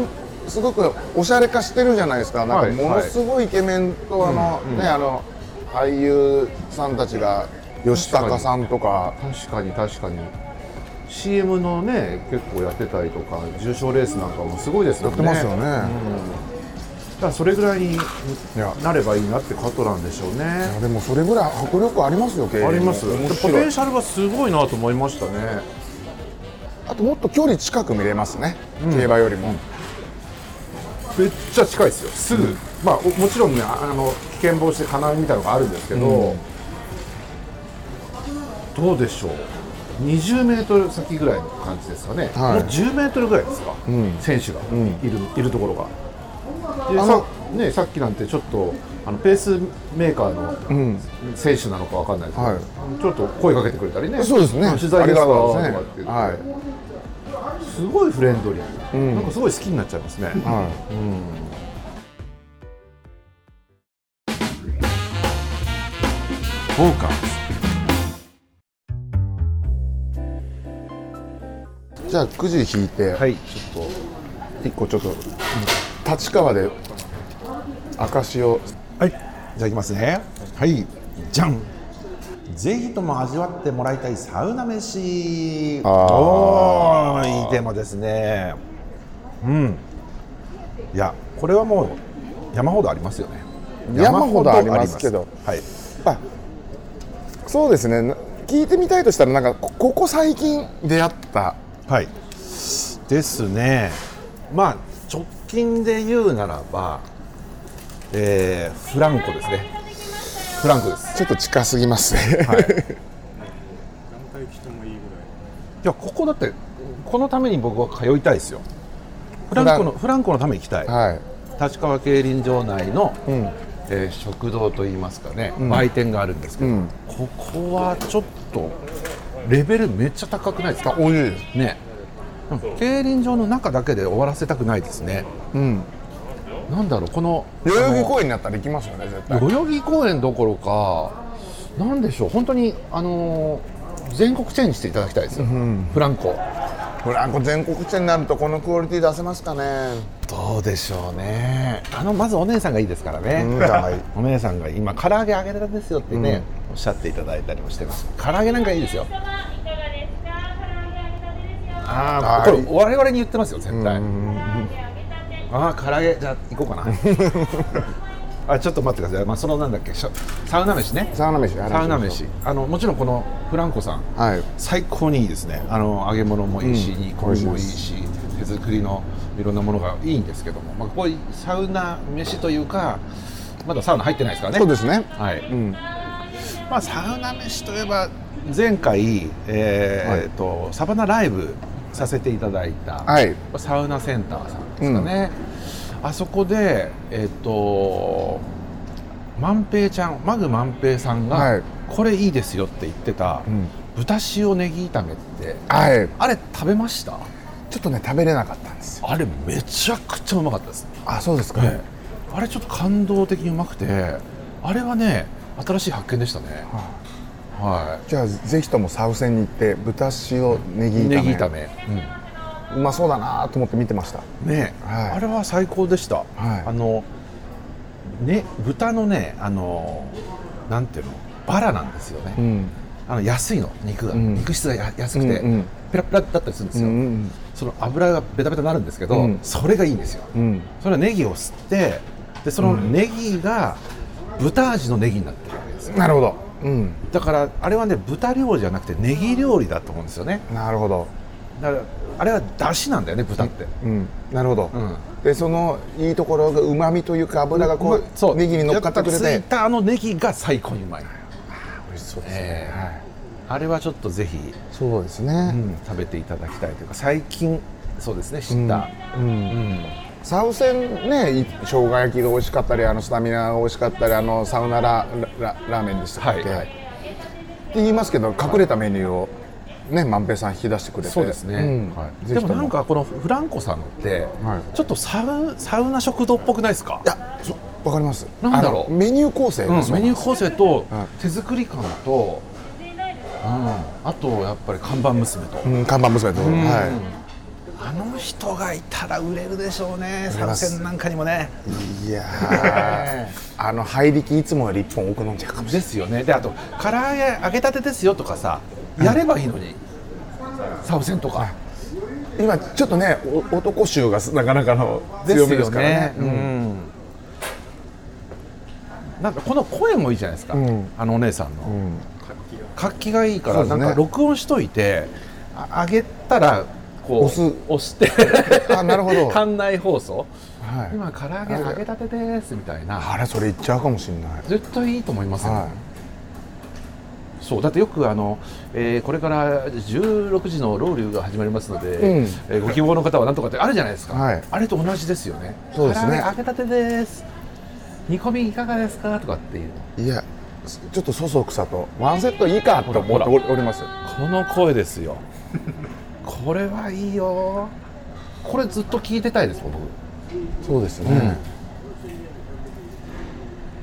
Speaker 2: すごくおしゃれ化してるじゃないですか。なん
Speaker 1: はい。
Speaker 2: かものすごいイケメンとあの、ねあの俳優さんたちが吉高さんとか。
Speaker 1: 確かに確かに。CM のね結構やってたりとか重賞レースなんかもすごいですよね。
Speaker 2: やってますよね、
Speaker 1: だからそれぐらいに
Speaker 2: や。
Speaker 1: なればいいなってことなんでしょうね。
Speaker 2: いやでもそれぐらい迫力ありますよ
Speaker 1: あります。
Speaker 2: 面
Speaker 1: ポテンシャルがすごいなと思いましたね
Speaker 2: あともっと距離近く見れますね、競馬よりも、
Speaker 1: めっちゃ近いですよ。すぐ、まあおもちろんねああの危険防止で金網みたいなのがあるんですけど、どうでしょう。20メートル先ぐらいの感じですかね、
Speaker 2: はい。
Speaker 1: もう10メートルぐらいですか、
Speaker 2: ん。
Speaker 1: 選手が。いる,、いるところがね、さっきなんてちょっとあのペースメーカーの
Speaker 2: ん。
Speaker 1: 選手なのかわかんないですけど、
Speaker 2: はい。
Speaker 1: ちょっと声かけてくれたりね。
Speaker 2: そうですね。
Speaker 1: 取材ですか？とかって言って、
Speaker 2: はい
Speaker 1: すごいフレンドリー、
Speaker 2: ん。
Speaker 1: なんかすごい好きになっちゃいますね、
Speaker 2: は
Speaker 1: フォーカ
Speaker 2: い、じゃあくじ引いて、
Speaker 1: はい。ちょっ
Speaker 2: 一個ちょっと立川で証を。
Speaker 1: とはい。じゃあいきますね。はい。じゃん。ぜひとも味わってもらいたいサウナ飯。
Speaker 2: あー。
Speaker 1: おーいいテーマですね。うん。いやこれはもう山ほどありますよね。
Speaker 2: 山ほどありますけど。
Speaker 1: はい。
Speaker 2: あそうですね。な聞いてみたいとしたらなんかこここ最近出会った。
Speaker 1: はい。ですね。まあ直近で言うならば、えーフランコですね。フランコです。
Speaker 2: ちょっと近すぎますね、
Speaker 1: はい。
Speaker 3: いいぐらい
Speaker 1: いやここだってこのために僕は通いたいですよ。フランコのフランコのために行きたい、
Speaker 2: はい。
Speaker 1: 立川競輪場内の、
Speaker 2: うん。
Speaker 1: えー食堂といいますかね、
Speaker 2: ん。
Speaker 1: 売店があるんですけど、
Speaker 2: うん。
Speaker 1: ここはちょっとレベルめっちゃ高くないですか？
Speaker 2: おいしいです。
Speaker 1: ね。競輪場の中だけで終わらせたくないですね。
Speaker 2: うん
Speaker 1: なんだろうこの
Speaker 2: 代々木公園になったら行きますよね絶対。
Speaker 1: 代々木公園どころかなんでしょう本当にあのー全国チェーンにしていただきたいですよ、
Speaker 2: ん
Speaker 1: フランコ。
Speaker 2: フランコ全国チェーンになるとこのクオリティ出せますかね。
Speaker 1: どうでしょうね。あのまずお姉さんがいいですからね、
Speaker 2: うんはい
Speaker 1: お姉さんが今唐揚げ揚げたんですよってね、おっしゃっていただいたりもしてます。唐揚げなんかいいですよ。ああ
Speaker 2: はい。
Speaker 1: これ我々に言ってますよ絶対、
Speaker 2: うん
Speaker 1: ああ唐揚げ。じゃあ行こうかな。あちょっと待ってください、まあ、そのなんだっけ。サウナ飯ね。
Speaker 2: サウナ飯
Speaker 1: サウナ飯。あのもちろんこのフランコさん。
Speaker 2: はい。
Speaker 1: 最高にいいですね。あの揚げ物もいいし、
Speaker 2: うん。
Speaker 1: 煮込みもいいし手作りのいろんなものがいいんですけども、まあ、こういうサウナ飯というかまだサウナ入ってないですからね。
Speaker 2: そうですね。
Speaker 1: はい。
Speaker 2: うん。
Speaker 1: まあ、サウナ飯といえば前回、えーとサバナライブさせていただいた、
Speaker 2: はい。
Speaker 1: サウナセンターさんですかね、あそこでえっ、と万平ちゃんマグ万平さんが、
Speaker 2: はい。
Speaker 1: これいいですよって言ってた、
Speaker 2: うん。
Speaker 1: 豚塩ネギ炒めって
Speaker 2: はい。
Speaker 1: あれ食べました？
Speaker 2: ちょっとね食べれなかったんですよ。
Speaker 1: あれめちゃくちゃうまかったです、
Speaker 2: あそうですか、
Speaker 1: ええあれちょっと感動的にうまくてあれはね新しい発見でしたね。は
Speaker 2: じゃあぜひともサウセンに行って豚塩ネギ
Speaker 1: い
Speaker 2: 炒め
Speaker 1: ネギ炒め、
Speaker 2: うまそうだなと思って見てました。
Speaker 1: ね、
Speaker 2: はい。
Speaker 1: あれは最高でした、
Speaker 2: はい。
Speaker 1: あのね豚のねあのなんていうの？バラなんですよね、
Speaker 2: ん。
Speaker 1: あの安いの。肉が、
Speaker 2: うん。
Speaker 1: 肉質がや安くて、
Speaker 2: うんうん。
Speaker 1: ペラペラだったりするんですよ、
Speaker 2: うん
Speaker 1: その油がベタベタになるんですけど、
Speaker 2: うん。
Speaker 1: それがいいんですよ、
Speaker 2: うん。
Speaker 1: それはネギを吸ってでそのネギが豚味のネギになってるわけですよ。
Speaker 2: なるほど。うん。
Speaker 1: だからあれはね豚料理じゃなくてネギ料理だと思うんですよね。
Speaker 2: なるほど
Speaker 1: だからあれは出汁なんだよね豚って、
Speaker 2: うん。なるほど、
Speaker 1: うん。
Speaker 2: でそのいいところがうまみというか油がこうネギに乗っかってくれ
Speaker 1: や
Speaker 2: て
Speaker 1: ついたあのネギが最高にうまい、
Speaker 2: 美味しそうです
Speaker 1: ええ
Speaker 2: はい。
Speaker 1: あれはちょっとぜひ、
Speaker 2: そうですね、
Speaker 1: うん食べていただきたいというか最近そうですね知った、
Speaker 2: うん。
Speaker 1: うん。
Speaker 2: サウセンねい生姜焼きが美味しかったりあのスタミナが美味しかったりあのサウナララララーメンでしたっけ、
Speaker 1: はいはい。
Speaker 2: って言いますけど隠れたメニューをね万平さん引き出してくれて。
Speaker 1: そうですね、
Speaker 2: うん。
Speaker 1: はい、でもなんかこのフランコさんのって、
Speaker 2: はい。
Speaker 1: ちょっとサウサウナ食堂っぽくないですか？
Speaker 2: いやそわかります。
Speaker 1: なんだろう。
Speaker 2: メニュー構成
Speaker 1: うんメニュー構成と
Speaker 2: はい。
Speaker 1: 手作り感と、うん、あとやっぱり看板娘と、
Speaker 2: うん看板娘と、
Speaker 1: うん。
Speaker 2: は
Speaker 1: あの人がいたら売れるでしょうね参戦なんかにもね。
Speaker 2: いいやー。あの入力いつもより一本多く飲んじゃうかもしれ
Speaker 1: ですよね。であと唐揚げ揚げたてですよとかさやればいいのに、サウセンとか、
Speaker 2: 今ちょっとねお男衆がなかなかの強めですからね。
Speaker 1: う
Speaker 2: うん。
Speaker 1: ん。なんかこの声もいいじゃないですか、
Speaker 2: うん。
Speaker 1: あのお姉さんの、
Speaker 2: うん。
Speaker 1: 活気がいいから、なんか録音しといてあ上げたらこう
Speaker 2: 押す。
Speaker 1: 押して。
Speaker 2: あなるほど。
Speaker 1: 館内放送。
Speaker 2: はい。
Speaker 1: 今唐揚げ揚げたてですみたいな。
Speaker 2: あれそれ言っちゃうかもしれない。
Speaker 1: 絶対いいと思いますよ、
Speaker 2: は
Speaker 1: そうだってよくあの、えーこれから16時のロウリュが始まりますので、
Speaker 2: うん。
Speaker 1: えーご希望の方はなんとかってあるじゃないですか、
Speaker 2: はい。
Speaker 1: あれと同じですよね。
Speaker 2: そうですね。
Speaker 1: 唐揚げたてです。煮込みいかがですか？とかっていう。
Speaker 2: いいやちょっとそそくさとワンセットいいかと思っております。
Speaker 1: この声ですよ。これはいいよ。これずっと聞いてたいです僕。
Speaker 2: そうですね、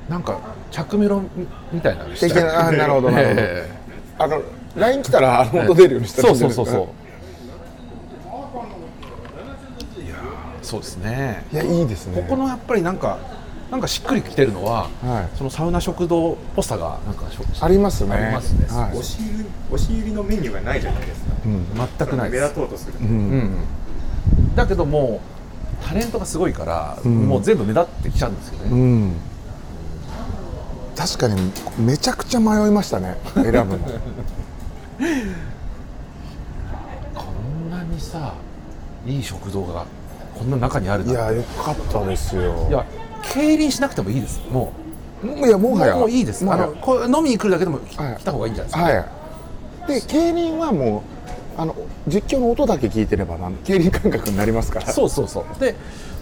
Speaker 1: なんか着メロみみたいなの
Speaker 2: あなるほどなるほど。
Speaker 1: え
Speaker 2: あの LINE 来たらあの本出るようにした
Speaker 1: そうそうそうそう。そうですね。
Speaker 2: いやいいですね。
Speaker 1: ここのやっぱりなんかなんかしっくりきてるのは、
Speaker 2: はい。
Speaker 1: そのサウナ食堂っぽさがなんか
Speaker 2: ありますね。
Speaker 1: ありますね。
Speaker 2: はい。
Speaker 3: 押し入り押し入りのメニューがないじゃないですか。
Speaker 2: うん
Speaker 1: 全くない
Speaker 3: 目
Speaker 1: です、
Speaker 3: 立とうとすると、
Speaker 2: うん
Speaker 1: うん、だけどもうタレントがすごいから、
Speaker 2: ん。
Speaker 1: もう全部目立ってきちゃうんですよね、
Speaker 2: うん確かにめちゃくちゃ迷いましたね選ぶの。
Speaker 1: こんなにさいい食堂がこんな中にある
Speaker 2: いやよかったですよ。
Speaker 1: いや競輪しなくてもいいです。も
Speaker 2: いやも
Speaker 1: う
Speaker 2: はや。
Speaker 1: もういいです。あのこう飲みに来るだけでも来
Speaker 2: はい
Speaker 1: 来た方がいいんじゃないですか、
Speaker 2: はい。で競輪はもうあの実況の音だけ聞いてればなん競輪感覚になりますから。
Speaker 1: そうそうそう。で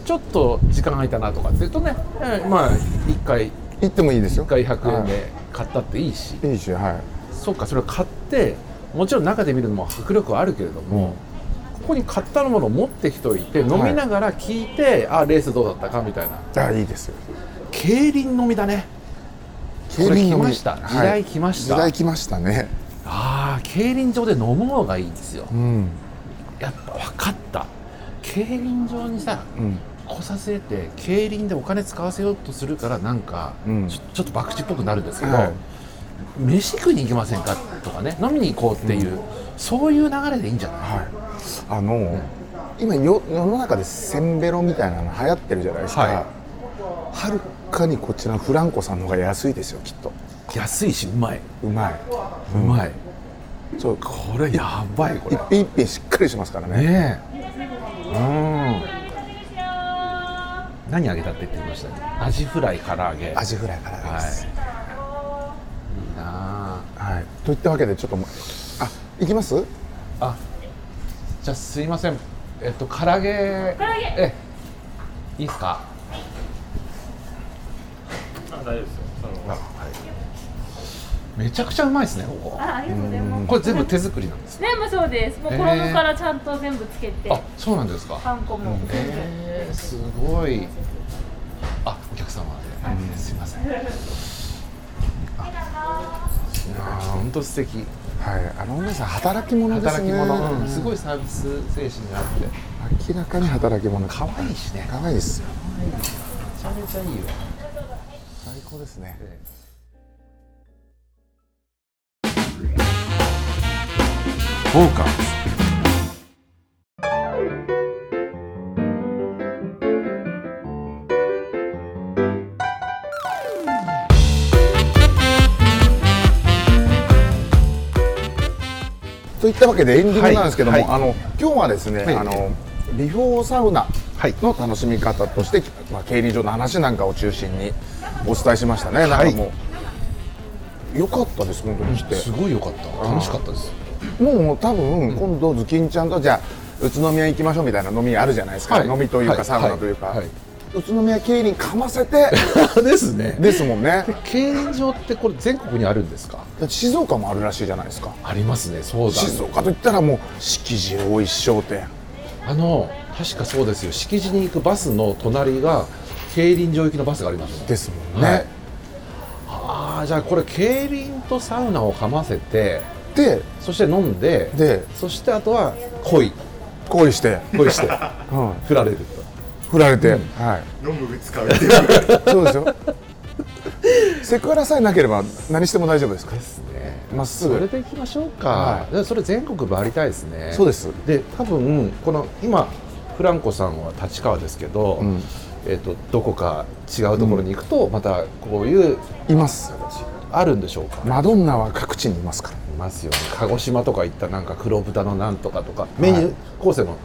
Speaker 1: ちょっと時間空いたなとかっていうとね、えーまあ1回
Speaker 2: 行ってもいいですよ。
Speaker 1: 1回100円
Speaker 2: は
Speaker 1: で買ったっていいし、
Speaker 2: いいいしはい。
Speaker 1: そうかそれを買ってもちろん中で見るのも迫力はあるけれども、ここに買ったものを持ってきといて飲みながら聞いて、あレースどうだったかみたいな。
Speaker 2: あいいですよ。
Speaker 1: 競輪飲みだね。これ来ました。時代来ました。
Speaker 2: 時代来ましたね。
Speaker 1: ああ競輪場で飲むのがいいんですよ。
Speaker 2: うん。
Speaker 1: やっぱ分かった。競輪場にさ
Speaker 2: うん
Speaker 1: 来させて競輪でお金使わせようとするからなんか、
Speaker 2: うん。
Speaker 1: ちょちょっと博打っぽくなるんですけど、
Speaker 2: はい。
Speaker 1: 飯食いに行きませんかとかね飲みに行こうっていう、そういう流れでいいんじゃない？
Speaker 2: はい。あの、今よ世の中でセンベロみたいなの流行ってるじゃないですか、
Speaker 1: は
Speaker 2: はるかにこちらのフランコさんの方が安いですよきっと。
Speaker 1: 安いしうまい。う
Speaker 2: まい、
Speaker 1: うまい、
Speaker 2: そう。
Speaker 1: これやばいこれ。
Speaker 2: 一品一品しっかりしますからね。
Speaker 1: ねえ。うん何あげたって言ってましたね。アジフライ唐揚げ。
Speaker 2: アジフライからです、
Speaker 1: はい。いいな
Speaker 2: はい。といったわけでちょっともうあ行きます？
Speaker 1: ああじゃあすいません。えっと唐揚げ。唐揚げ。えいいですか？
Speaker 3: あ大丈夫ですよ
Speaker 1: めちゃくちゃうまいですねここ。
Speaker 4: あありがとうございます。
Speaker 1: これ全部手作りなんです
Speaker 4: 全部そうです。もう衣からちゃんと全部つけて、
Speaker 1: あそうなんですか。
Speaker 4: パン粉も全部。
Speaker 1: えー、すごい。あお客様で、すいません。あ本当素敵。
Speaker 2: はい。あのお姉さん働き者ですね。
Speaker 1: 働き者、うんすごいサービス精神があって。
Speaker 2: 明らかに働き者。
Speaker 1: 可愛いしね。
Speaker 2: 可愛いですよ。
Speaker 1: めちゃめちゃいいよ
Speaker 2: 最高ですね
Speaker 1: フォーカス
Speaker 2: といったわけでエンディングなんですけども、
Speaker 1: はい。はい。
Speaker 2: あの今日はですね、
Speaker 1: はい。
Speaker 2: あのビフォーサウナ
Speaker 1: はい。
Speaker 2: の楽しみ方として、まあ、競輪場の話なんかを中心にお伝えしましたね、なんかもう良かったです本当に来て。
Speaker 1: すごい良かった。楽しかったです。
Speaker 2: もう多分今度ズキンちゃんとじゃあ宇都宮行きましょうみたいな飲みあるじゃないですか、
Speaker 1: はい。
Speaker 2: 飲みというか、
Speaker 1: はい。
Speaker 2: サウナというか、宇都宮競輪かませて。
Speaker 1: ですね。
Speaker 2: ですもんね。
Speaker 1: 競輪場ってこれ全国にあるんですか？
Speaker 2: 静岡もあるらしいじゃないですか。
Speaker 1: ありますね。そうだ
Speaker 2: 静岡といったらもう敷地大石商店。
Speaker 1: あの確かそうですよ。敷地に行くバスの隣が競輪場行きのバスがあります。
Speaker 2: ですもんね、
Speaker 1: はいああじゃあこれ競輪とサウナをかませて
Speaker 2: で
Speaker 1: そして飲んで
Speaker 2: で
Speaker 1: そしてあとは恋。
Speaker 2: 恋して、
Speaker 1: 恋して。
Speaker 2: う ん、
Speaker 1: 振られると。
Speaker 2: 振られて、
Speaker 1: うん。
Speaker 2: はい。
Speaker 3: 飲む使うっていう。
Speaker 2: そうですよ。セクハラさえなければ何しても大丈夫ですか？ら
Speaker 1: ですね。
Speaker 2: まっす
Speaker 1: それ
Speaker 2: ぐ
Speaker 1: でいきましょうか、
Speaker 2: は
Speaker 1: でそれ全国回りたいですね。
Speaker 2: そうです。
Speaker 1: で多分この今フランコさんは立川ですけど、
Speaker 2: うん
Speaker 1: えっとどこか違うところに行くと、またこういう
Speaker 2: います
Speaker 1: あるんでしょうか？
Speaker 2: マドンナは各地にいますから。
Speaker 1: いますよね。鹿児島とか行ったなんか黒豚のなんとかとか。メニュー構成も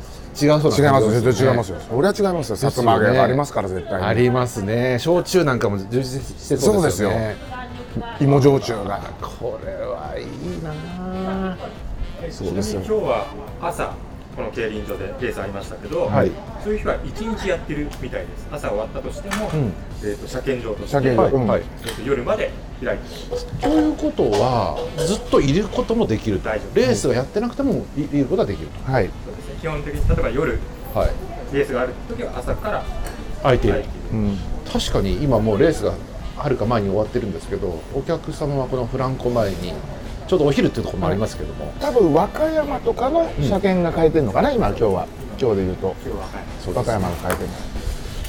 Speaker 1: 違うそうな
Speaker 2: 違います絶対違いますよ。それは違いますよ。薩摩揚げがありますから絶対に。
Speaker 1: ありますね。焼酎なんかも充実してそうですよね。
Speaker 2: 芋焼酎が。
Speaker 1: これはいいなあ
Speaker 3: ちなみに今日は朝この競輪場でレースありましたけど、
Speaker 1: はい。
Speaker 3: そういう日は一日やってるみたいです。朝終わったとしても、
Speaker 1: うん。
Speaker 3: えー、と車検場として
Speaker 2: 車検場うん
Speaker 1: はい。はい
Speaker 3: えーと夜まで開いて
Speaker 1: ということはずっといることもできる
Speaker 3: 大丈夫。
Speaker 1: レースがやってなくてもいいることはできる
Speaker 2: はい。
Speaker 3: そうですね。基本的に例えば夜
Speaker 1: とはい。
Speaker 3: レースがある時は朝から
Speaker 1: 空いている、
Speaker 3: 開いている、
Speaker 2: うん。
Speaker 1: 確かに今もうレースがはるか前に終わってるんですけどお客様はこのフランコ前にちょうどお昼っていうところもありますけども、
Speaker 2: 多分和歌山とかの車検が変えてるのかな、今今日は。今日で言うと。和歌山が変えてる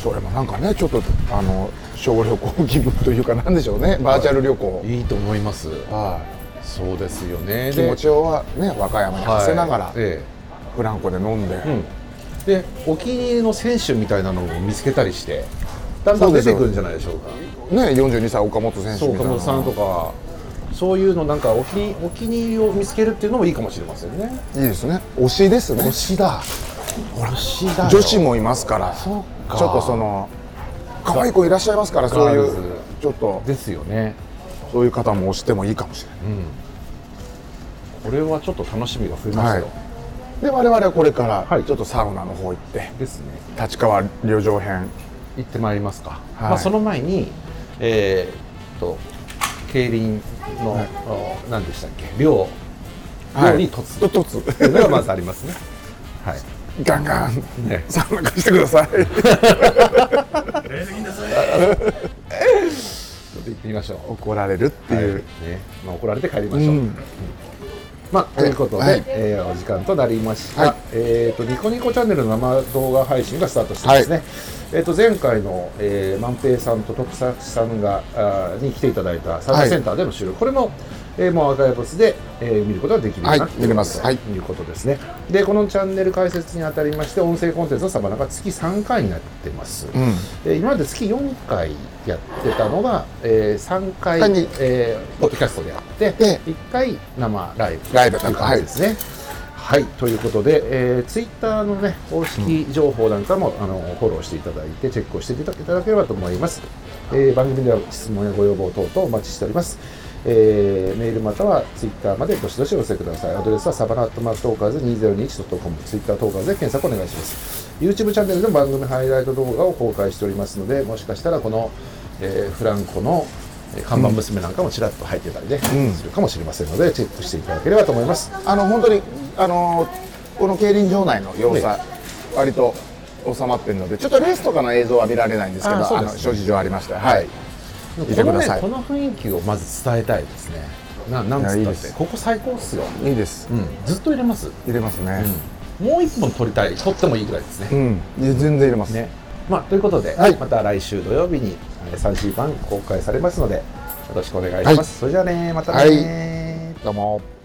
Speaker 2: それもなんかねちょっとあの小旅行気分というかなんでしょうね。バーチャル旅行。
Speaker 1: いいと思います。
Speaker 2: は
Speaker 1: そうですよね。
Speaker 2: い気持ちをはね和歌山に馳せながら、
Speaker 1: はい。え
Speaker 2: フランコで飲んで、
Speaker 1: でお気に入りの選手みたいなのを見つけたりしてだんだん出てくるんじゃないでしょうか。
Speaker 2: ね42歳岡本選手みたいな
Speaker 1: 岡本さんとかそういうのなんかお気にお気に入りを見つけるっていうのもいいかもしれませんね。
Speaker 2: いいですね。推しですね。
Speaker 1: 推しだ。推しだよ。
Speaker 2: 女子もいますから。ち
Speaker 1: そ
Speaker 2: ょ
Speaker 1: っ
Speaker 2: とその可愛い子いらっしゃいますからそういうちょっと。
Speaker 1: ですよね。
Speaker 2: そういう方も推してもいいかもしれない。
Speaker 1: これはちょっと楽しみが増えましたよ、
Speaker 2: で我々はこれか
Speaker 1: はい。
Speaker 2: らちょっとサウナの方行って
Speaker 1: ですね。
Speaker 2: 立川旅情編。
Speaker 1: 行ってまいりますか、
Speaker 2: はい。
Speaker 1: まあ、その前にえーっと競輪の、
Speaker 2: はい。
Speaker 1: あ何でしたっけ？寮寮に突
Speaker 2: と突
Speaker 1: っていうのがまずありますね。はい。
Speaker 2: ガンガン。
Speaker 1: ね。
Speaker 2: サウナ貸してください。
Speaker 1: ちょっと行ってみましょう。
Speaker 2: 怒られるって
Speaker 1: はい。
Speaker 2: いう、
Speaker 1: ね。まあ、怒られて帰りましょう、
Speaker 2: うん
Speaker 1: まあ、ということで、
Speaker 2: はい。
Speaker 1: えーお時間となりました、
Speaker 2: はい。
Speaker 1: えー、とニコニコチャンネルの生動画配信がスタートしてますね、えー、と前回の、えー、万平さんと徳崎さんがあーに来ていただいたサービスセンターでの収録、これも、えー、もうアーカイブスで、えー見ることができるようになっている
Speaker 2: はい見れます。はい。
Speaker 1: ということですね。でこのチャンネル開設にあたりまして音声コンテンツのサバナが月3回になってます、
Speaker 2: うん。
Speaker 1: えー今まで月4回やってたのが、えー、3回、えーポッドキャストでやって
Speaker 2: で
Speaker 1: 1回生ライブ。
Speaker 2: ライブ
Speaker 1: という感じですね。はい、ということで、えー、ツイッターのね公式情報なんかも、あのフォローしていただいてチェックをしていただければと思います、えー番組では質問やご要望等々お待ちしております、えーメールまたはツイッターまでどしどしお寄せください。アドレスはサバナットマークトーカーズ 2021.com ツイッタートーカーズで検索お願いします。YouTube チャンネルでも番組ハイライト動画を公開しておりますのでもしかしたらこの、えーフランコのえー看板娘なんかもちらっと入ってたりね、
Speaker 2: うん。
Speaker 1: するかもしれませんのでチェックしていただければと思います。
Speaker 2: あの本当にあのこの競輪場内の様子は割と収まってるのでちょっとレースとかの映像は見られないんですけどあ
Speaker 1: ね。
Speaker 2: の諸事情ありましてはい
Speaker 1: こ
Speaker 2: 見てください。
Speaker 1: のね、この雰囲気をまず伝えたいですね。ななんつったってここ最高っすよ、
Speaker 2: いいです。
Speaker 1: うん、ずっと入れます、
Speaker 2: 入れますね。
Speaker 1: もう一本取りたい取ってもいいぐらいですね、
Speaker 2: うん、全然入れます。
Speaker 1: ね。まあ、ということで、
Speaker 2: はい。
Speaker 1: また来週土曜日にえー3シー版公開されますのでよろしくお願いします、それじゃあねまたね、
Speaker 2: どうも